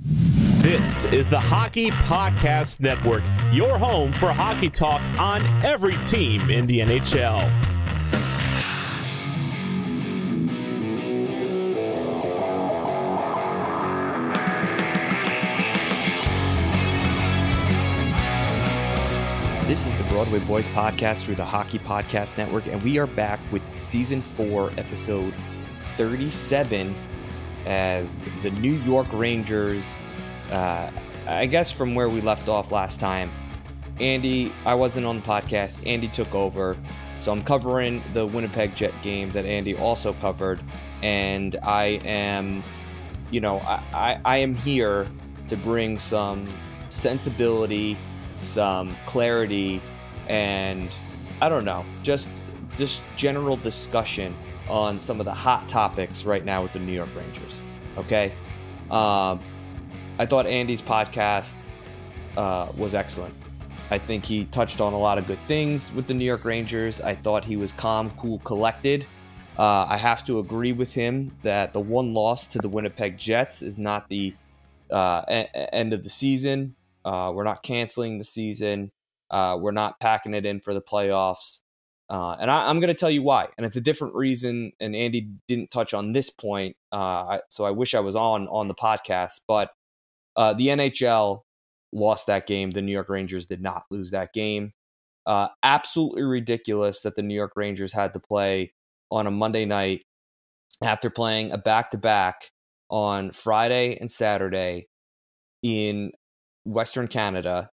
This is the Hockey Podcast Network, your home for hockey talk on every team in the NHL. This is the Broadway Boys podcast through the Hockey Podcast Network, and we are back with season four, episode 37, as the New York Rangers, uh, I guess from where we left off last time. Andy, I wasn't on the podcast, Andy took over. So I'm covering the Winnipeg Jet game that Andy also covered, and I am, you know, I, I, I am here to bring some sensibility some clarity and I don't know, just just general discussion on some of the hot topics right now with the New York Rangers. Okay, um, I thought Andy's podcast uh, was excellent. I think he touched on a lot of good things with the New York Rangers. I thought he was calm, cool, collected. Uh, I have to agree with him that the one loss to the Winnipeg Jets is not the uh, a- end of the season. Uh, we're not canceling the season. Uh, we're not packing it in for the playoffs. Uh, and I, am going to tell you why. And it's a different reason. And Andy didn't touch on this point. Uh, so I wish I was on on the podcast. But uh, the NHL lost that game. The New York Rangers did not lose that game. Uh, absolutely ridiculous that the New York Rangers had to play on a Monday night after playing a back to back on Friday and Saturday in Western Canada,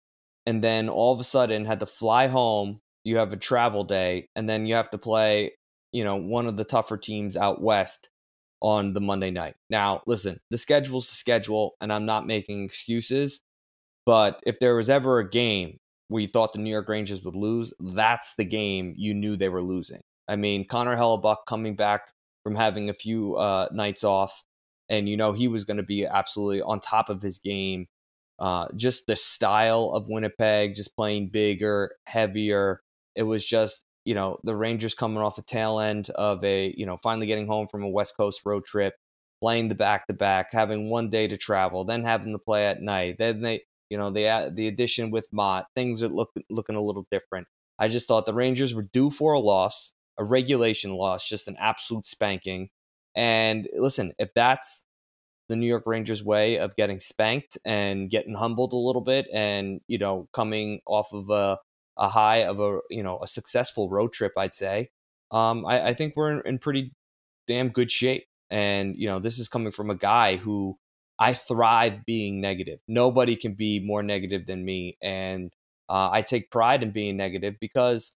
and then all of a sudden had to fly home. You have a travel day, and then you have to play, you know, one of the tougher teams out west on the Monday night. Now, listen, the schedule's the schedule, and I'm not making excuses. But if there was ever a game where you thought the New York Rangers would lose, that's the game you knew they were losing. I mean, Connor Hellebuyck coming back from having a few uh, nights off, and you know he was going to be absolutely on top of his game uh, just the style of Winnipeg, just playing bigger, heavier. It was just, you know, the Rangers coming off a tail end of a, you know, finally getting home from a West Coast road trip, playing the back to back, having one day to travel, then having to play at night. Then they, you know, the the addition with Motte, things are look, looking a little different. I just thought the Rangers were due for a loss, a regulation loss, just an absolute spanking. And listen, if that's the New York Rangers way of getting spanked and getting humbled a little bit and, you know, coming off of a, a high of a, you know, a successful road trip, I'd say. Um, I, I think we're in, in pretty damn good shape. And, you know, this is coming from a guy who I thrive being negative. Nobody can be more negative than me. And uh, I take pride in being negative because,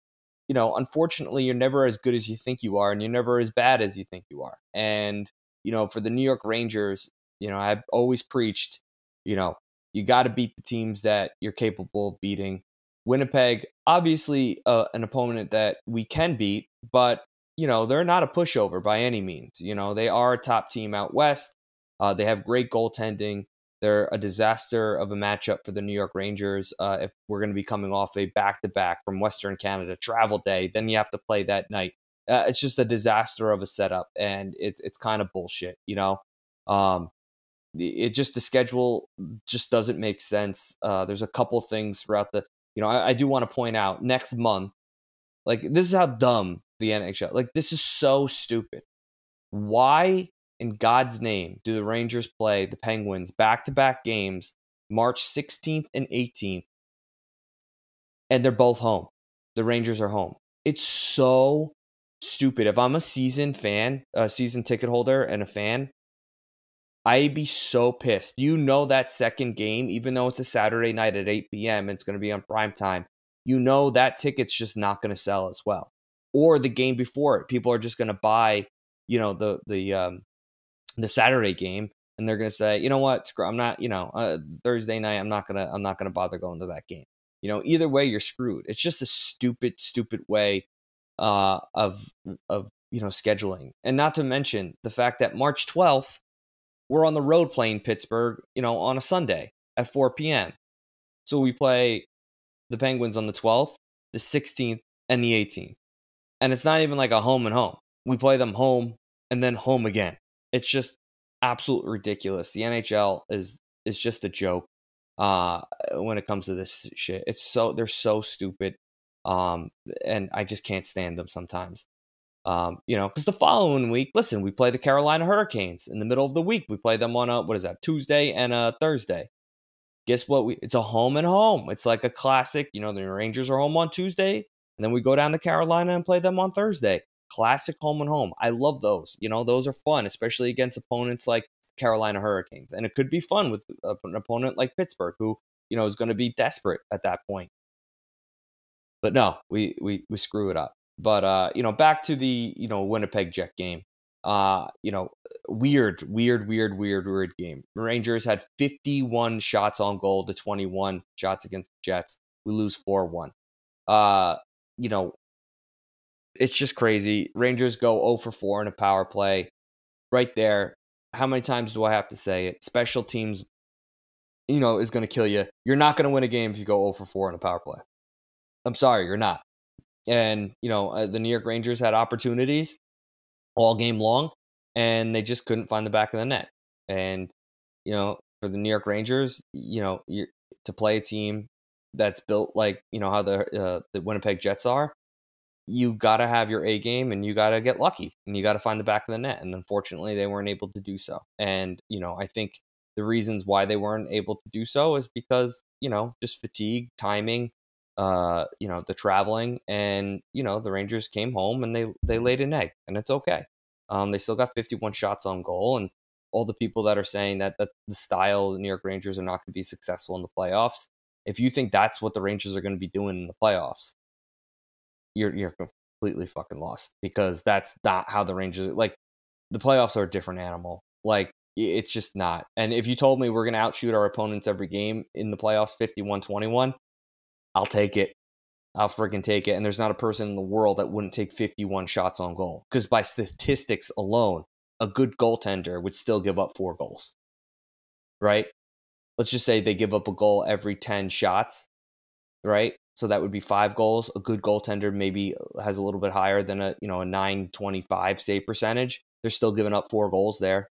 you know, unfortunately, you're never as good as you think you are, and you're never as bad as you think you are. And, you know, for the New York Rangers, you know, I've always preached, you know, you got to beat the teams that you're capable of beating. Winnipeg, obviously, uh, an opponent that we can beat, but you know they're not a pushover by any means. You know they are a top team out west. Uh, they have great goaltending. They're a disaster of a matchup for the New York Rangers. Uh, if we're going to be coming off a back-to-back from Western Canada travel day, then you have to play that night. Uh, it's just a disaster of a setup, and it's it's kind of bullshit. You know, um, it just the schedule just doesn't make sense. Uh, there's a couple things throughout the, you know, I, I do want to point out next month, like this is how dumb the NHL, like this is so stupid. Why in God's name do the Rangers play the Penguins back to back games March 16th and 18th? And they're both home. The Rangers are home. It's so stupid. If I'm a season fan, a season ticket holder, and a fan, I'd be so pissed. You know that second game, even though it's a Saturday night at 8 p.m., it's going to be on prime time. You know that ticket's just not going to sell as well. Or the game before it, people are just going to buy, you know, the the um, the Saturday game, and they're going to say, you know what, I'm not, you know, uh, Thursday night, I'm not gonna, I'm not gonna bother going to that game. You know, either way, you're screwed. It's just a stupid, stupid way uh, of of you know scheduling, and not to mention the fact that March 12th we're on the road playing Pittsburgh, you know, on a Sunday at 4 p.m. So we play the Penguins on the 12th, the 16th, and the 18th. And it's not even like a home and home. We play them home and then home again. It's just absolutely ridiculous. The NHL is is just a joke uh when it comes to this shit. It's so they're so stupid. Um and I just can't stand them sometimes. Um, you know, because the following week, listen, we play the Carolina Hurricanes in the middle of the week. We play them on a what is that Tuesday and a Thursday. Guess what? We it's a home and home. It's like a classic. You know, the Rangers are home on Tuesday, and then we go down to Carolina and play them on Thursday. Classic home and home. I love those. You know, those are fun, especially against opponents like Carolina Hurricanes, and it could be fun with an opponent like Pittsburgh, who you know is going to be desperate at that point. But no, we we we screw it up. But uh, you know, back to the you know Winnipeg Jet game. Uh, you know, weird, weird, weird, weird, weird game. Rangers had 51 shots on goal to 21 shots against the Jets. We lose 4-1. Uh, you know, it's just crazy. Rangers go 0 for 4 in a power play. Right there. How many times do I have to say it? Special teams, you know, is going to kill you. You're not going to win a game if you go 0 for 4 in a power play. I'm sorry, you're not. And, you know, uh, the New York Rangers had opportunities all game long, and they just couldn't find the back of the net. And, you know, for the New York Rangers, you know, to play a team that's built like, you know, how the, uh, the Winnipeg Jets are, you got to have your A game and you got to get lucky and you got to find the back of the net. And unfortunately, they weren't able to do so. And, you know, I think the reasons why they weren't able to do so is because, you know, just fatigue, timing, uh, you know, the traveling, and you know, the Rangers came home and they they laid an egg, and it's okay. Um, they still got 51 shots on goal, and all the people that are saying that that the style the New York Rangers are not going to be successful in the playoffs. If you think that's what the Rangers are going to be doing in the playoffs, you're you're completely fucking lost because that's not how the Rangers like. The playoffs are a different animal. Like it's just not. And if you told me we're going to outshoot our opponents every game in the playoffs 51 21, I'll take it. I'll freaking take it. And there's not a person in the world that wouldn't take 51 shots on goal. Because by statistics alone, a good goaltender would still give up four goals. Right? Let's just say they give up a goal every 10 shots. Right? So that would be five goals. A good goaltender maybe has a little bit higher than a, you know, a 925 save percentage. They're still giving up four goals there.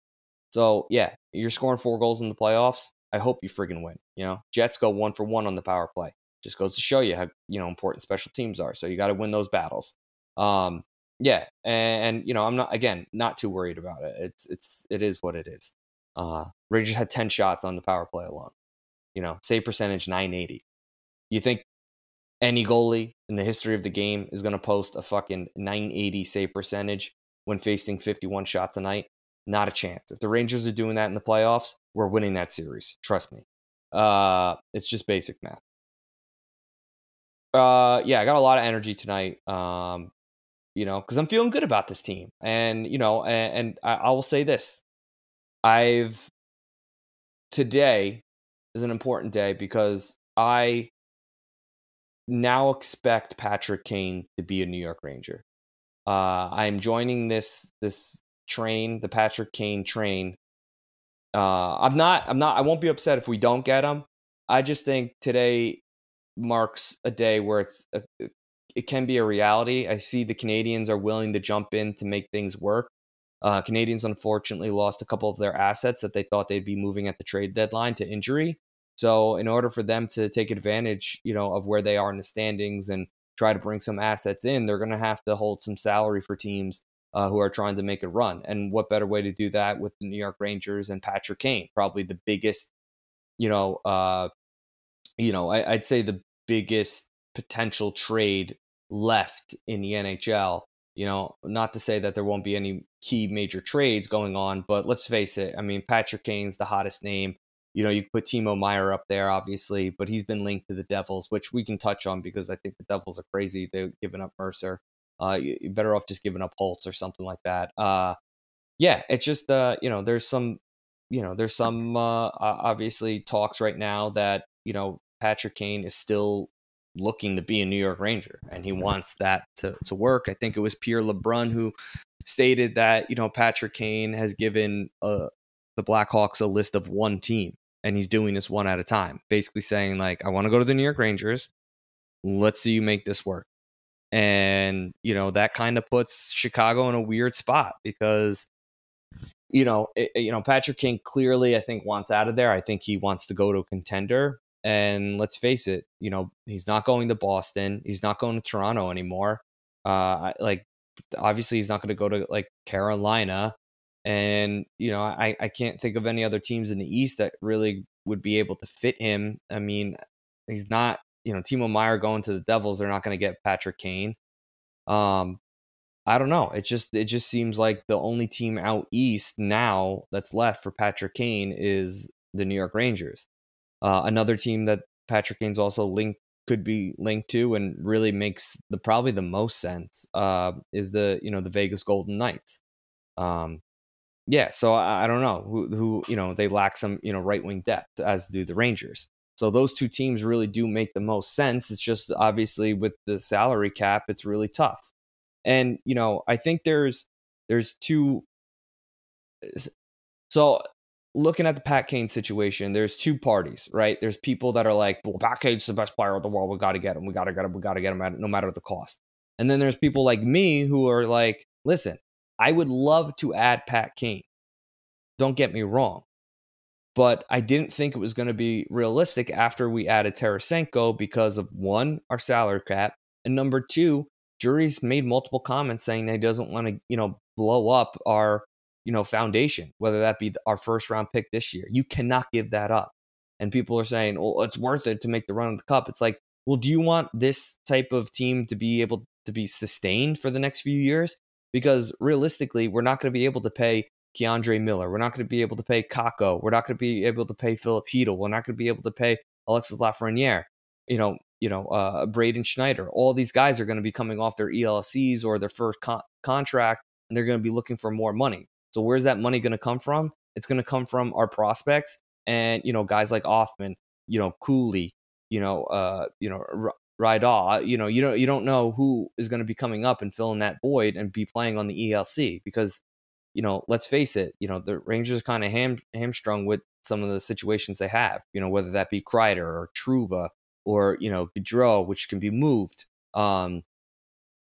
So yeah, you're scoring four goals in the playoffs. I hope you friggin' win. You know, Jets go one for one on the power play. Just goes to show you how you know important special teams are. So you got to win those battles. Um, yeah, and, and, you know I'm not again not too worried about it. It's it's it is what it is. Uh, Rangers had ten shots on the power play alone. You know, save percentage 980. You think any goalie in the history of the game is going to post a fucking 980 save percentage when facing 51 shots a night? Not a chance. If the Rangers are doing that in the playoffs, we're winning that series. Trust me. Uh, it's just basic math. Uh, yeah, I got a lot of energy tonight. Um, you know, because I'm feeling good about this team, and you know, and, and I, I will say this: I've today is an important day because I now expect Patrick Kane to be a New York Ranger. Uh, I'm joining this this train, the Patrick Kane train. Uh, I'm not. I'm not. I won't be upset if we don't get him. I just think today marks a day where it's a, it can be a reality. I see the Canadiens are willing to jump in to make things work. Uh, Canadiens unfortunately lost a couple of their assets that they thought they'd be moving at the trade deadline to injury. So in order for them to take advantage, you know, of where they are in the standings and try to bring some assets in, they're going to have to hold some salary for teams uh, who are trying to make a run. And what better way to do that with the New York Rangers and Patrick Kane, probably the biggest, you know, uh, you know, I, I'd say the biggest potential trade left in the NHL. You know, not to say that there won't be any key major trades going on, but let's face it. I mean, Patrick Kane's the hottest name. You know, you put Timo Meier up there, obviously, but he's been linked to the Devils, which we can touch on because I think the Devils are crazy. They've given up Mercer. Uh, you're better off just giving up Holtz or something like that. Uh, yeah, it's just uh, you know, there's some, you know, there's some uh, obviously talks right now that you know Patrick Kane is still looking to be a New York Ranger and he wants that to to work. I think it was Pierre LeBrun who stated that you know Patrick Kane has given uh, the Blackhawks a list of one team and he's doing this one at a time, basically saying like, I want to go to the New York Rangers. Let's see you make this work. And, you know, that kind of puts Chicago in a weird spot because, you know, it, you know, Patrick Kane clearly, I think, wants out of there. I think he wants to go to a contender. And let's face it, you know, he's not going to Boston. He's not going to Toronto anymore. Uh, like, obviously, he's not going to go to like Carolina. And, you know, I, I can't think of any other teams in the East that really would be able to fit him. I mean, he's not you know, Timo Meier going to the Devils, they're not going to get Patrick Kane. Um, I don't know. It just it just seems like the only team out east now that's left for Patrick Kane is the New York Rangers. Uh, another team that Patrick Kane's also linked could be linked to and really makes the probably the most sense uh, is the you know the Vegas Golden Knights. Um, yeah, so I, I don't know who who you know they lack some you know right wing depth as do the Rangers. So those two teams really do make the most sense. It's just obviously with the salary cap, it's really tough. And you know, I think there's there's two. So looking at the Pat Kane situation, there's two parties, right? There's people that are like, well, Pat Kane's the best player in the world. We got to get him. We got to get him. We got to get him at no matter the cost. And then there's people like me who are like, listen, I would love to add Pat Kane. Don't get me wrong but I didn't think it was going to be realistic after we added Tarasenko because of one, our salary cap, and number two, Drury's made multiple comments saying they doesn't want to, you know, blow up our, you know, foundation, whether that be our first round pick this year. You cannot give that up. And people are saying, well, it's worth it to make the run of the cup. It's like, well, do you want this type of team to be able to be sustained for the next few years? Because realistically, we're not going to be able to pay K'Andre Miller. We're not going to be able to pay Kakko. We're not going to be able to pay Filip Chytil. We're not going to be able to pay Alexis Lafreniere. You know, you know, uh, Braden Schneider. All these guys are going to be coming off their ELCs or their first con- contract, and they're going to be looking for more money. So where's that money going to come from? It's going to come from our prospects and you know guys like Othmann, you know Cooley, you know, uh, you know R-. You know, you don't you don't know who is going to be coming up and filling that void and be playing on the ELC because you know, let's face it, you know, the Rangers are kind of ham, hamstrung with some of the situations they have, you know, whether that be Kreider or Trouba or, you know, Goodrow, which can be moved. Um,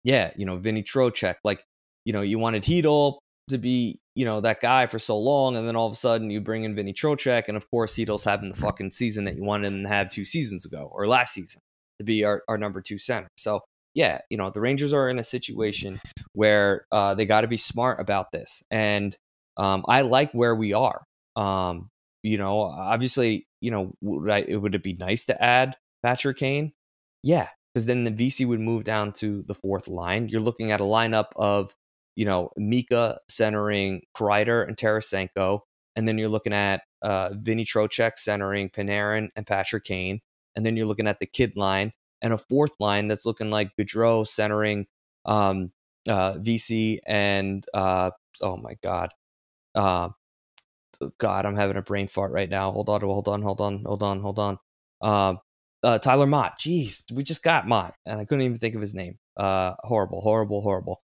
yeah, you know, Vinny Trocheck, like, you know, you wanted Chytil to be, you know, that guy for so long, and then all of a sudden you bring in Vinny Trocheck, and of course Chytil's having the fucking season that you wanted him to have two seasons ago or last season to be our, our number two center. So yeah, you know, the Rangers are in a situation where uh, they got to be smart about this. And um, I like where we are. Um, you know, obviously, you know, would, I, would it be nice to add Patrick Kane? Yeah, because then the Vesey would move down to the fourth line. You're looking at a lineup of, you know, Mika centering Kreider and Tarasenko. And then you're looking at uh, Vinny Trocheck centering Panarin and Patrick Kane. And then you're looking at the kid line and a fourth line that's looking like Goodrow centering um, uh, Vesey and uh, oh my god, uh, God, I'm having a brain fart right now. Hold on, hold on, hold on, hold on, hold on. Uh, uh, Tyler Motte. Jeez, we just got Motte, and I couldn't even think of his name. Uh, horrible, horrible, horrible.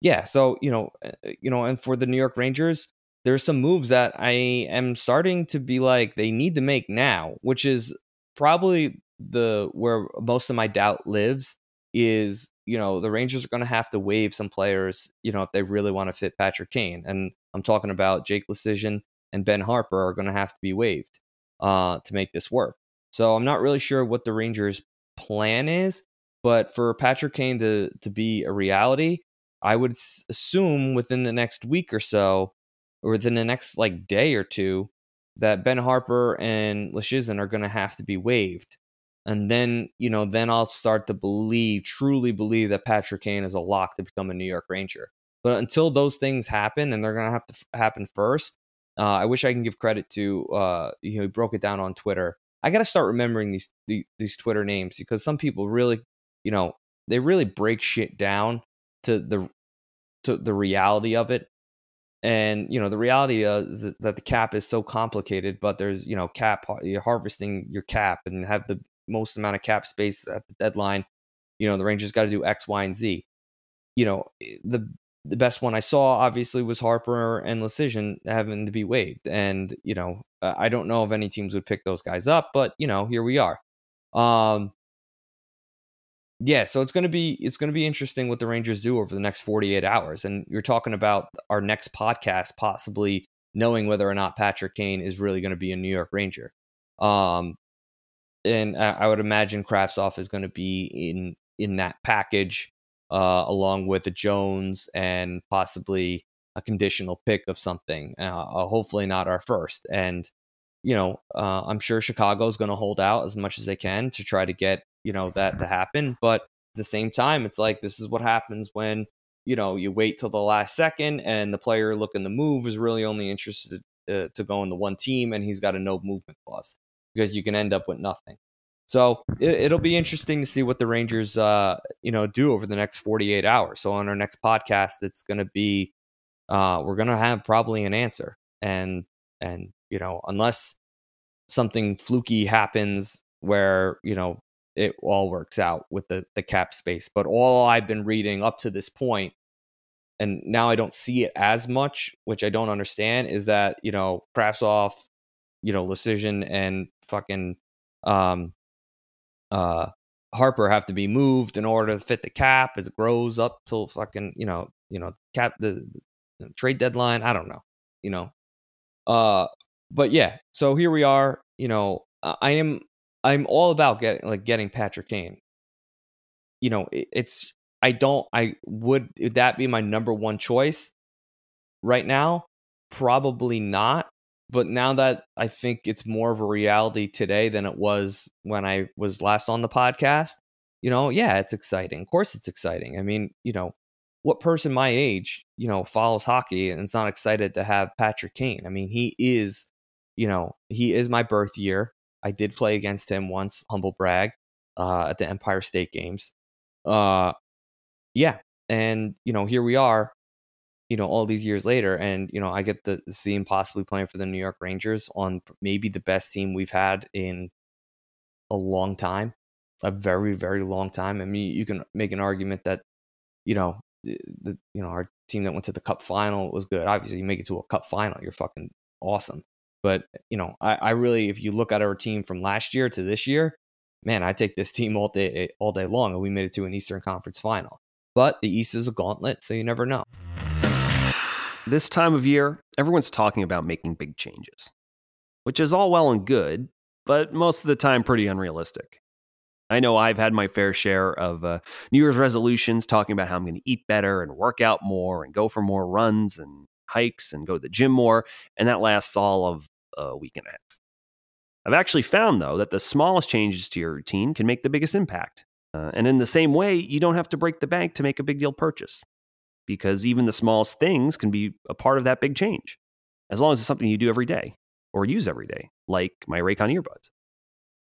Yeah, so you know, uh, you know, and for the New York Rangers, there's some moves that I am starting to be like they need to make now, which is probably the where most of my doubt lives is you know the Rangers are going to have to waive some players you know if they really want to fit Patrick Kane and I'm talking about Jake Leschyshyn and Ben Harpur are going to have to be waived uh, to make this work. So I'm not really sure what the Rangers' plan is, but for Patrick Kane to to be a reality, I would assume within the next week or so, or within the next like day or two, that Ben Harpur and Leschyshyn are going to have to be waived. And then, you know, then I'll start to believe, truly believe that Patrick Kane is a lock to become a New York Ranger. But until those things happen, and they're going to have to f- happen first, uh, I wish I can give credit to, uh, you know, he broke it down on Twitter. I got to start remembering these, these these Twitter names because some people really, you know, they really break shit down to the to the reality of it. And you know, the reality is that the cap is so complicated, but there's you know cap you're harvesting your cap and have the most amount of cap space at the deadline. You know, the Rangers got to do X, Y, and Z. You know, eh, the the best one I saw obviously was Harpur and Leschyshyn having to be waived, and you know, I don't know if any teams would pick those guys up, but you know, here we are. Um, yeah, so it's gonna be it's gonna be interesting what the Rangers do over the next 48 hours, and you're talking about our next podcast possibly knowing whether or not Patrick Kane is really going to be a New York Ranger. Um, and I would imagine Kravtsov is going to be in in that package uh, along with a Jones and possibly a conditional pick of something. Uh, uh hopefully not our first. And you know, uh, I'm sure Chicago is going to hold out as much as they can to try to get you know that to happen. But at the same time, it's like this is what happens when you know you wait till the last second and the player looking to move is really only interested to, uh, to go in the one team and he's got a no movement clause because you can end up with nothing. So it, will be interesting to see what the Rangers, uh, you know, do over the next 48 hours. So on our next podcast, it's going to be, uh, we're going to have probably an answer, and and you know, unless something fluky happens where you know it all works out with the the cap space. But all I've been reading up to this point, and now I don't see it as much, which I don't understand, is that you know Kravtsov, you know, Leschyshyn and fucking um uh Harpur have to be moved in order to fit the cap as it grows up till fucking you know you know cap the, the trade deadline. I don't know, you know. Uh, but yeah, so here we are. You know, I am I'm all about getting like getting Patrick Kane. You know, it, it's I don't I would, would that be my number one choice right now? Probably not. But now that I think it's more of a reality today than it was when I was last on the podcast, you know, yeah, it's exciting. Of course, it's exciting. I mean, you know, what person my age, you know, follows hockey and is not excited to have Patrick Kane? I mean, he is, you know, he is my birth year. I did play against him once, humble brag, uh, at the Empire State Games. Uh, yeah, and you know, here we are, you know, all these years later, and you know, I get to see him possibly playing for the New York Rangers on maybe the best team we've had in a long time, a very very long time. I mean, you can make an argument that, you know, the you know our team that went to the Cup final was good. Obviously, you make it to a Cup final, you're fucking awesome. But you know, I, I really, if you look at our team from last year to this year, man, I take this team all day all day long, and we made it to an Eastern Conference final. But the East is a gauntlet, so you never know. This time of year, everyone's talking about making big changes, which is all well and good, but most of the time pretty unrealistic. I know I've had my fair share of uh, New Year's resolutions talking about how I'm going to eat better and work out more and go for more runs and hikes and go to the gym more, and that lasts all of a week and a half. I've actually found, though, that the smallest changes to your routine can make the biggest impact. Uh, and in the same way, you don't have to break the bank to make a big deal purchase because even the smallest things can be a part of that big change, as long as it's something you do every day or use every day, like my Raycon earbuds.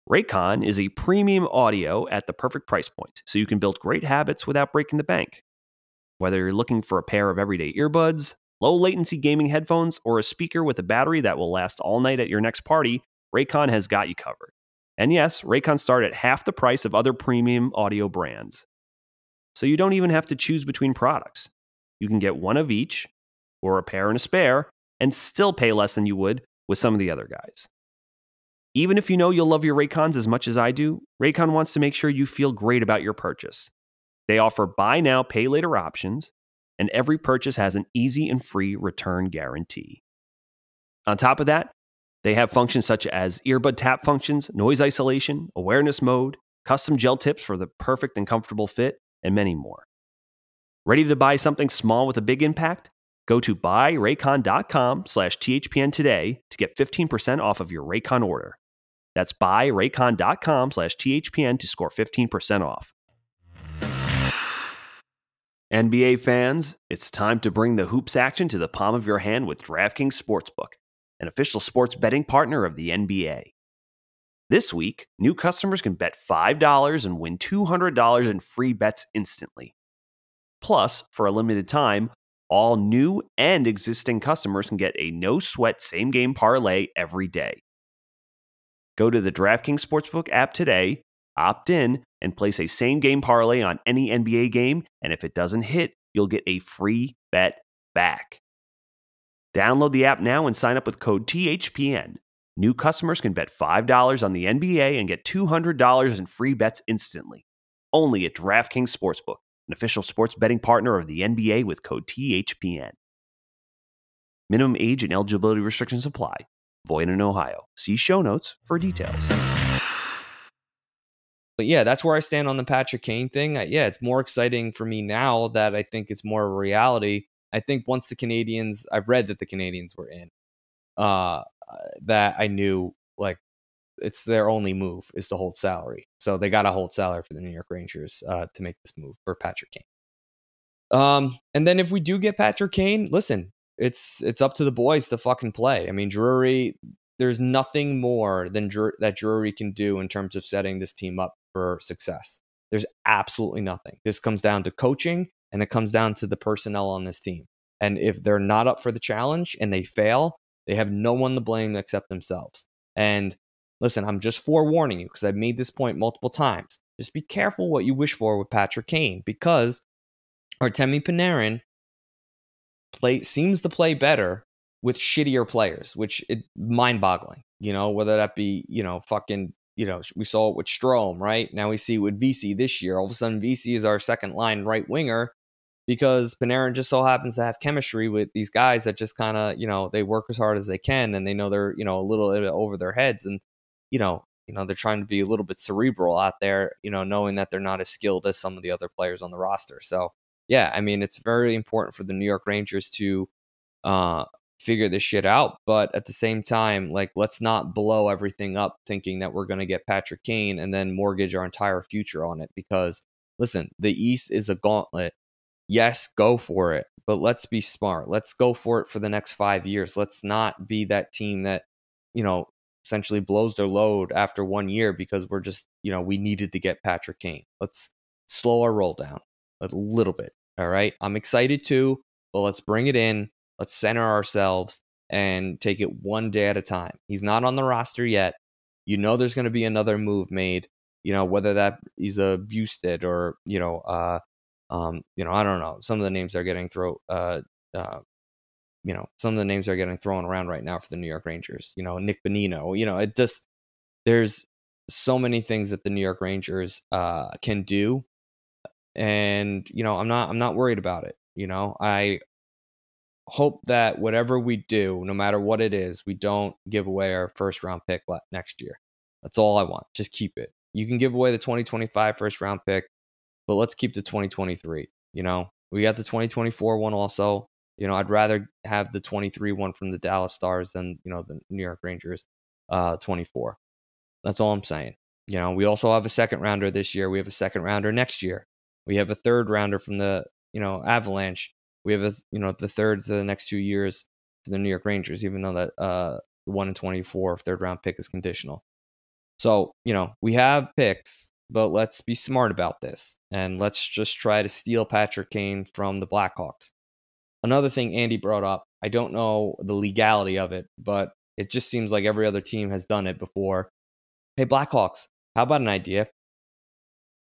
Raycon is a premium audio at the perfect price point, so you can build great habits without breaking the bank. Whether you're looking for a pair of everyday earbuds, low latency gaming headphones, or a speaker with a battery that will last all night at your next party, Raycon has got you covered. And yes, Raycon start at half the price of other premium audio brands. So you don't even have to choose between products. You can get one of each, or a pair and a spare, and still pay less than you would with some of the other guys. Even if you know you'll love your Raycons as much as I do, Raycon wants to make sure you feel great about your purchase. They offer buy now, pay later options, and every purchase has an easy and free return guarantee. On top of that, they have functions such as earbud tap functions, noise isolation, awareness mode, custom gel tips for the perfect and comfortable fit, and many more. Ready to buy something small with a big impact? Go to buyraycon.com slash THPN today to get 15% off of your Raycon order. That's buyraycon.com slash THPN to score 15% off. NBA fans, it's time to bring the hoops action to the palm of your hand with DraftKings Sportsbook, an official sports betting partner of the NBA. This week, new customers can bet $5 and win $200 in free bets instantly. Plus, for a limited time, all new and existing customers can get a no sweat same game parlay every day. Go to the DraftKings Sportsbook app today, opt in, and place a same game parlay on any NBA game. And if it doesn't hit, you'll get a free bet back. Download the app now and sign up with code THPN. New customers can bet $5 on the NBA and get $200 in free bets instantly. Only at DraftKings Sportsbook, an official sports betting partner of the NBA with code THPN. Minimum age and eligibility restrictions apply. Void in Ohio. See show notes for details. But yeah, that's where I stand on the Patrick Kane thing. Yeah, it's more exciting for me now that I think it's more of a reality. I think once the Canadiens, I've read that the Canadiens were in, uh, that I knew like it's their only move is to hold salary. So they got to hold salary for the New York Rangers uh, to make this move for Patrick Kane. Um, and then if we do get Patrick Kane, listen, it's it's up to the boys to fucking play. I mean, Drury, there's nothing more than that Drury can do in terms of setting this team up for success. There's absolutely nothing. This comes down to coaching and it comes down to the personnel on this team. And if they're not up for the challenge and they fail, they have no one to blame except themselves. And listen, I'm just forewarning you because I've made this point multiple times. Just be careful what you wish for with Patrick Kane because Artemi Panarin play seems to play better with shittier players, which is mind-boggling. You know, whether that be you know fucking you know, we saw it with Strome, right? Now we see it with Vesey this year. All of a sudden, Vesey is our second line right winger because Panarin just so happens to have chemistry with these guys that just kind of, you know, they work as hard as they can and they know they're, you know, a little over their heads and, you know, you know, they're trying to be a little bit cerebral out there, you know, knowing that they're not as skilled as some of the other players on the roster. So, yeah, I mean, it's very important for the New York Rangers to uh, figure this shit out. But at the same time, like, let's not blow everything up thinking that we're going to get Patrick Kane and then mortgage our entire future on it. Because, listen, the East is a gauntlet. Yes, go for it. But let's be smart. Let's go for it for the next five years. Let's not be that team that, you know, essentially blows their load after one year because we're just, you know, we needed to get Patrick Kane. Let's slow our roll down a little bit. All right. I'm excited too, but let's bring it in Let's center ourselves and take it one day at a time. He's not on the roster yet. You know there's going to be another move made. You know whether that is a Bjugstad or you know, uh, um, you know I don't know. Some of the names are getting thrown. Uh, uh, you know, some of the names are getting thrown around right now for the New York Rangers. You know, Nick Bonino. You know, it just there's so many things that the New York Rangers uh, can do, and you know, I'm not I'm not worried about it. You know, I hope that whatever we do, no matter what it is, we don't give away our first round pick next year. That's all I want. Just keep it. You can give away the 2025 first round pick, but let's keep the 2023. You know, we got the 2024 one also. You know, I'd rather have the 23 one from the Dallas Stars than, you know, the New York Rangers uh 24. That's all I'm saying. You know, we also have a second rounder this year. We have a second rounder next year. We have a third rounder from the, you know, Avalanche we have a you know the third to the next two years for the New York Rangers, even though that uh one in 24 third round pick is conditional. So you know we have picks, but let's be smart about this and let's just try to steal Patrick Kane from the Blackhawks. Another thing Andy brought up, I don't know the legality of it, but it just seems like every other team has done it before. Hey Blackhawks, how about an idea?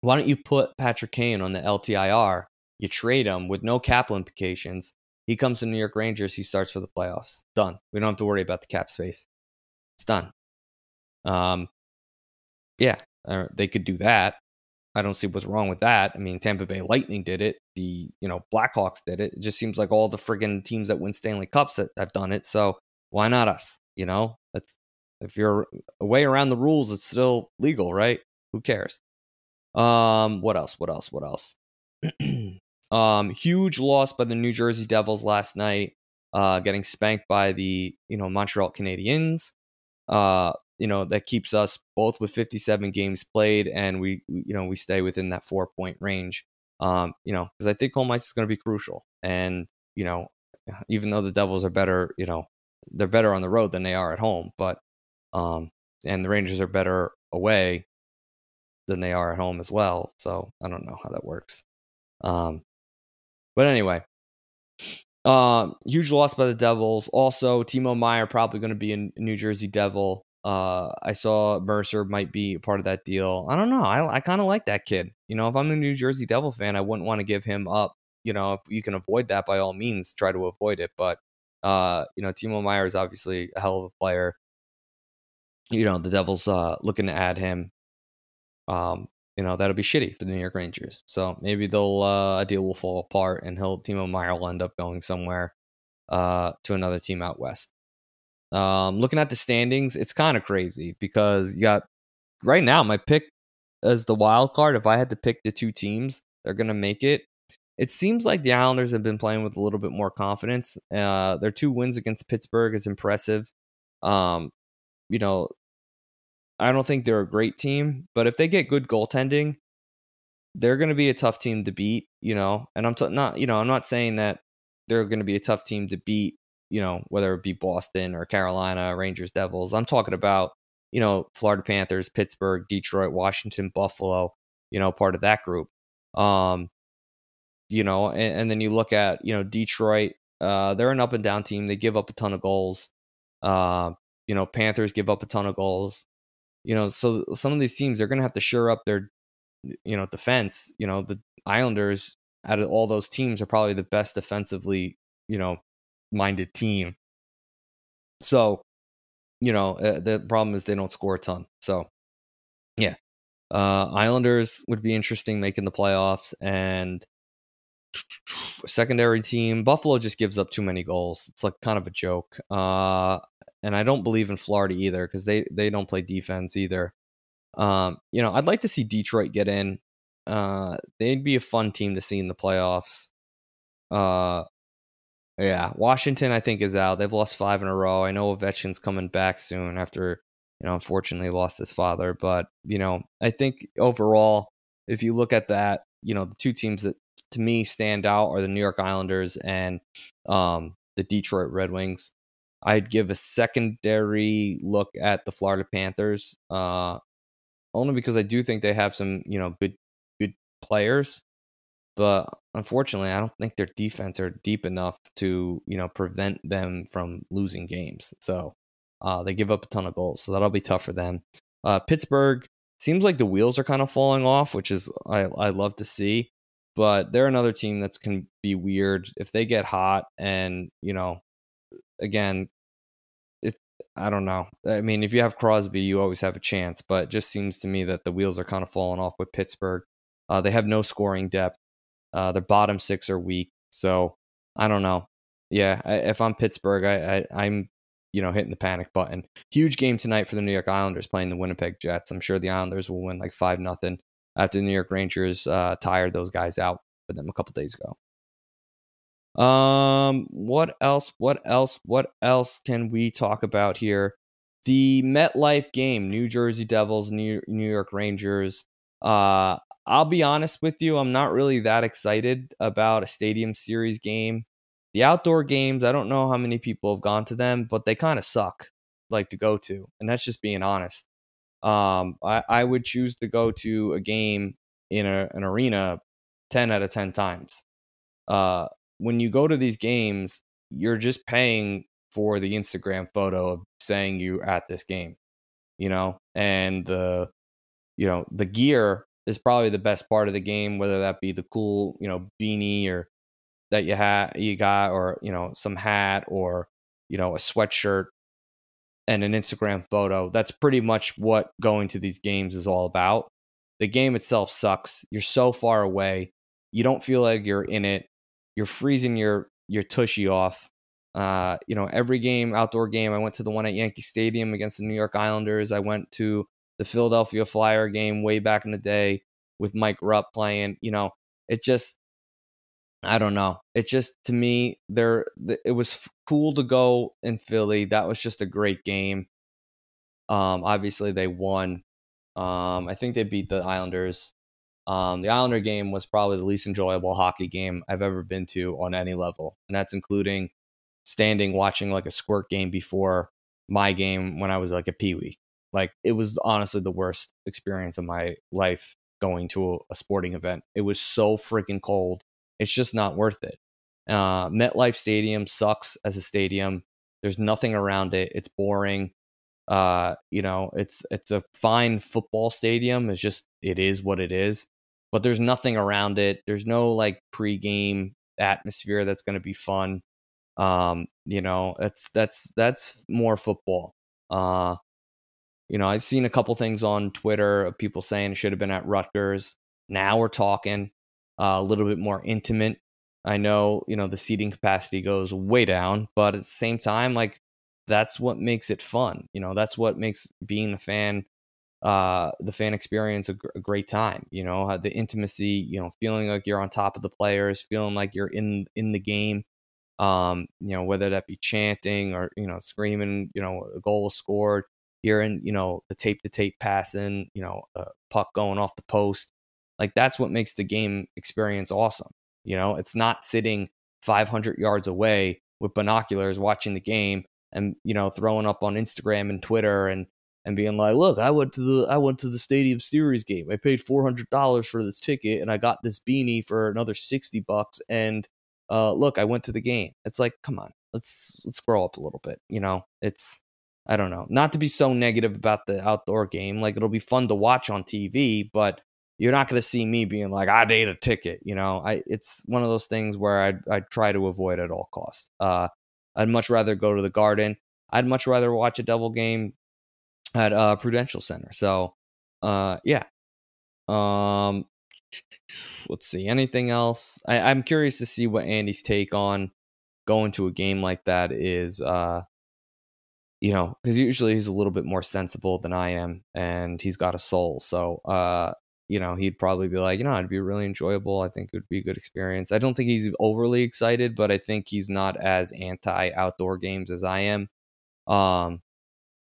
Why don't you put Patrick Kane on the LTIR you trade him with no cap implications. He comes to New York Rangers. He starts for the playoffs. Done. We don't have to worry about the cap space. It's done. Um, yeah, uh, they could do that. I don't see what's wrong with that. I mean, Tampa Bay Lightning did it. The you know Blackhawks did it. It just seems like all the friggin' teams that win Stanley Cups that have done it. So why not us? You know, that's if you're away around the rules, it's still legal, right? Who cares? Um, what else? What else? What else? Um, huge loss by the New Jersey Devils last night, uh, getting spanked by the you know Montreal Canadiens. Uh, you know that keeps us both with 57 games played, and we you know we stay within that four point range. Um, you know because I think home ice is going to be crucial, and you know even though the Devils are better, you know they're better on the road than they are at home, but um, and the Rangers are better away than they are at home as well. So I don't know how that works. Um, but anyway, um, huge loss by the Devils. Also, Timo Meier probably going to be a New Jersey Devil. Uh, I saw Mercer might be a part of that deal. I don't know. I I kind of like that kid. You know, if I'm a New Jersey Devil fan, I wouldn't want to give him up. You know, if you can avoid that, by all means, try to avoid it. But uh, you know, Timo Meier is obviously a hell of a player. You know, the Devils uh looking to add him. Um, you know, that'll be shitty for the New York Rangers. So maybe they'll uh, a deal will fall apart and he'll Timo Meier will end up going somewhere uh to another team out west. Um, looking at the standings, it's kind of crazy because you got right now my pick as the wild card. If I had to pick the two teams, they're gonna make it. It seems like the Islanders have been playing with a little bit more confidence. Uh, their two wins against Pittsburgh is impressive. Um, you know, I don't think they're a great team, but if they get good goaltending, they're going to be a tough team to beat. You know, and I'm t- not, you know, I'm not saying that they're going to be a tough team to beat. You know, whether it be Boston or Carolina, Rangers, Devils. I'm talking about, you know, Florida Panthers, Pittsburgh, Detroit, Washington, Buffalo. You know, part of that group. Um, you know, and, and, then you look at, you know, Detroit, uh, they're an up and down team. They give up a ton of goals. Uh, you know, Panthers give up a ton of goals. You know, so some of these teams they're going to have to shore up their, you know, defense. You know, the Islanders out of all those teams are probably the best defensively, you know, minded team. So, you know, uh, the problem is they don't score a ton. So, yeah, uh, Islanders would be interesting making the playoffs, and secondary team. Buffalo just gives up too many goals. It's like kind of a joke. Uh, and I don't believe in Florida either because they they don't play defense either. Um, you know, I'd like to see Detroit get in. Uh, they'd be a fun team to see in the playoffs. Uh, yeah, Washington I think is out. They've lost five in a row. I know Ovechkin's coming back soon after you know unfortunately lost his father, but you know I think overall, if you look at that, you know the two teams that to me stand out are the New York Islanders and um, the Detroit Red Wings. I'd give a secondary look at the Florida Panthers, uh, only because I do think they have some, you know, good good players, but unfortunately, I don't think their defense are deep enough to, you know, prevent them from losing games. So uh, they give up a ton of goals, so that'll be tough for them. Uh, Pittsburgh seems like the wheels are kind of falling off, which is I I love to see but they're another team that's can be weird if they get hot and you know again it i don't know. I mean if you have crosby you always have a chance but it just seems to me that the wheels are kind of falling off with pittsburgh. Uh, they have no scoring depth. Uh, their bottom six are weak so i don't know. Yeah I, if i'm pittsburgh I, I i'm you know hitting the panic button. Huge game tonight for the new york islanders playing the winnipeg jets. I'm sure the islanders will win like five nothing after the New York Rangers uh, tired those guys out for them a couple days ago. Um, what else? What else? What else can we talk about here? The MetLife game, New Jersey Devils, New New York Rangers. Uh, I'll be honest with you, I'm not really that excited about a Stadium Series game. The outdoor games, I don't know how many people have gone to them, but they kind of suck, like to go to, and that's just being honest um, I, I would choose to go to a game in a, an arena 10 out of 10 times. Uh, when you go to these games, you're just paying for the Instagram photo of saying you at this game, you know, and the, you know, the gear is probably the best part of the game, whether that be the cool, you know, beanie or that you had, you got, or, you know, some hat or, you know, a sweatshirt and an Instagram photo. That's pretty much what going to these games is all about. The game itself sucks. You're so far away. You don't feel like you're in it. You're freezing your your tushy off. Uh, you know, every game, outdoor game, I went to the one at Yankee Stadium against the New York Islanders. I went to the Philadelphia Flyer game way back in the day with Mike Rupp playing. You know, it just I don't know. It just to me, there it was cool to go in Philly. That was just a great game. Um, obviously they won. Um, I think they beat the Islanders. Um, the Islander game was probably the least enjoyable hockey game I've ever been to on any level, and that's including standing watching like a squirt game before my game when I was like a peewee. Like it was honestly the worst experience of my life going to a, a sporting event. It was so freaking cold. It's just not worth it. Uh, MetLife Stadium sucks as a stadium. There's nothing around it. It's boring. Uh, you know, it's it's a fine football stadium. It's just it is what it is. But there's nothing around it. There's no like pregame atmosphere that's going to be fun. Um, you know, that's that's that's more football. Uh, you know, I've seen a couple things on Twitter of people saying it should have been at Rutgers. Now we're talking uh, a little bit more intimate. I know, you know, the seating capacity goes way down, but at the same time, like that's what makes it fun. You know, that's what makes being a fan, uh, the fan experience a, gr- a great time. You know, the intimacy. You know, feeling like you're on top of the players, feeling like you're in in the game. Um, you know, whether that be chanting or you know screaming, you know, a goal was scored, hearing you know the tape to tape passing, you know, a puck going off the post. Like that's what makes the game experience awesome. You know, it's not sitting 500 yards away with binoculars watching the game and you know throwing up on Instagram and Twitter and and being like, "Look, I went to the I went to the Stadium Series game. I paid four hundred dollars for this ticket, and I got this beanie for another sixty bucks. And uh, look, I went to the game. It's like, come on, let's let's grow up a little bit. You know, it's I don't know, not to be so negative about the outdoor game. Like it'll be fun to watch on TV, but you're not going to see me being like, I need a ticket. You know, I it's one of those things where I'd I'd try to avoid at all costs. Uh, I'd much rather go to the Garden. I'd much rather watch a Devil game at uh, Prudential Center. So, uh, yeah. Um, let's see. Anything else? I, I'm curious to see what Andy's take on going to a game like that is. Uh, you know, because usually he's a little bit more sensible than I am, and he's got a soul. So, uh, you know, he'd probably be like, you know, it'd be really enjoyable. I think it would be a good experience. I don't think he's overly excited, but I think he's not as anti outdoor games as I am. Um,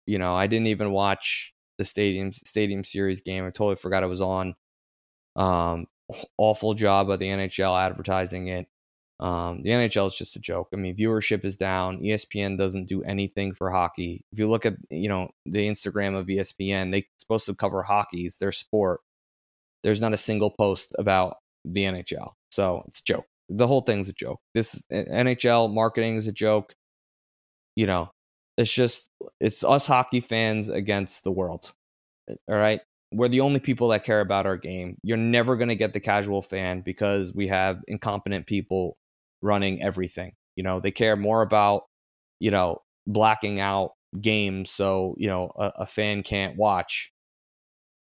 you know, I didn't even watch the stadium stadium series game. I totally forgot it was on. Um, awful job of the NHL advertising it. Um, the NHL is just a joke. I mean, viewership is down. ESPN doesn't do anything for hockey. If you look at you know the Instagram of ESPN, they're supposed to cover hockey. It's their sport there's not a single post about the NHL. So it's a joke. The whole thing's a joke. This NHL marketing is a joke. You know, it's just it's us hockey fans against the world. All right. We're the only people that care about our game. You're never going to get the casual fan because we have incompetent people running everything. You know, they care more about, you know, blacking out games so, you know, a, a fan can't watch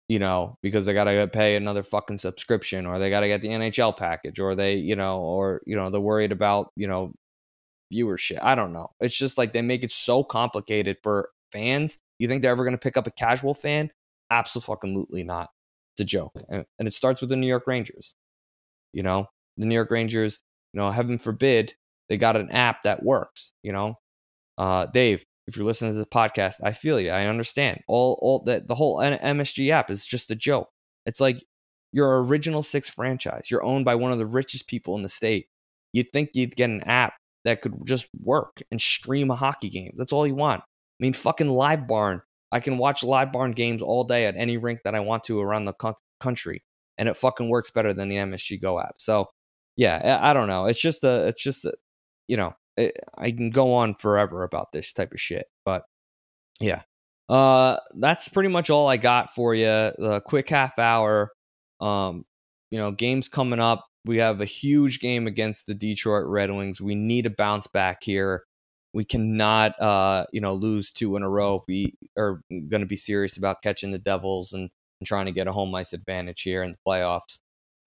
you know, because they got to pay another fucking subscription or they got to get the NHL package or they, you know, or, you know, they're worried about, you know, viewership. I don't know. It's just like they make it so complicated for fans. You think they're ever going to pick up a casual fan? Absolutely not. It's a joke. And, and it starts with the New York Rangers. You know, the New York Rangers, you know, heaven forbid, they got an app that works, you know. Uh, Dave, if you're listening to the podcast, I feel you. I understand. All all that the whole MSG app is just a joke. It's like your original six franchise. You're owned by one of the richest people in the state. You'd think you'd get an app that could just work and stream a hockey game. That's all you want. I mean, fucking Live Barn. I can watch Live Barn games all day at any rink that I want to around the co- country, and it fucking works better than the MSG Go app. So, yeah, I, I don't know. It's just a, it's just a, you know, it, I can go on forever about this type of shit, but yeah. Uh, that's pretty much all I got for you. The quick half hour. Um, you know, games coming up. We have a huge game against the Detroit Red Wings. We need to bounce back here. We cannot, uh, you know, lose two in a row. If we are going to be serious about catching the Devils and, and trying to get a home ice advantage here in the playoffs.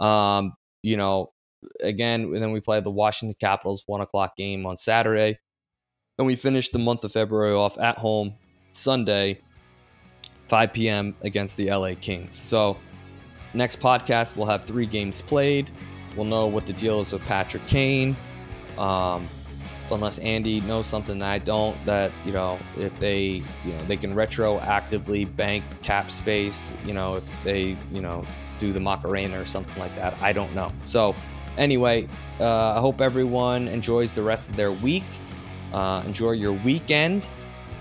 Um, you know, again, and then we play the Washington Capitals one o'clock game on Saturday. And we finish the month of February off at home Sunday, 5 p.m. against the LA Kings. So, next podcast, we'll have three games played. We'll know what the deal is with Patrick Kane. Um, unless Andy knows something that I don't, that you know, if they, you know, they can retroactively bank cap space, you know, if they, you know, do the Macarena or something like that. I don't know. So, anyway, uh, I hope everyone enjoys the rest of their week. Uh, enjoy your weekend,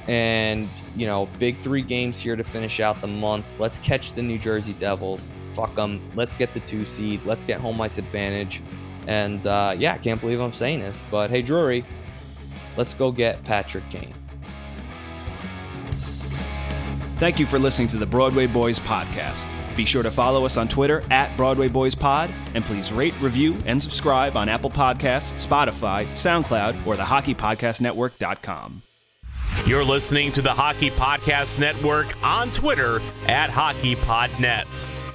and you know, big three games here to finish out the month. Let's catch the New Jersey Devils. Fuck them. Let's get the two seed. Let's get home ice advantage. And uh, yeah, I can't believe I'm saying this, but hey, Drury, let's go get Patrick Kane. Thank you for listening to the Broadway Boys podcast. Be sure to follow us on Twitter at Broadway Boys Pod, and please rate, review, and subscribe on Apple Podcasts, Spotify, SoundCloud, or the Hockey Podcast HockeyPodcastNetwork.com. You're listening to the Hockey Podcast Network on Twitter at HockeyPodNet.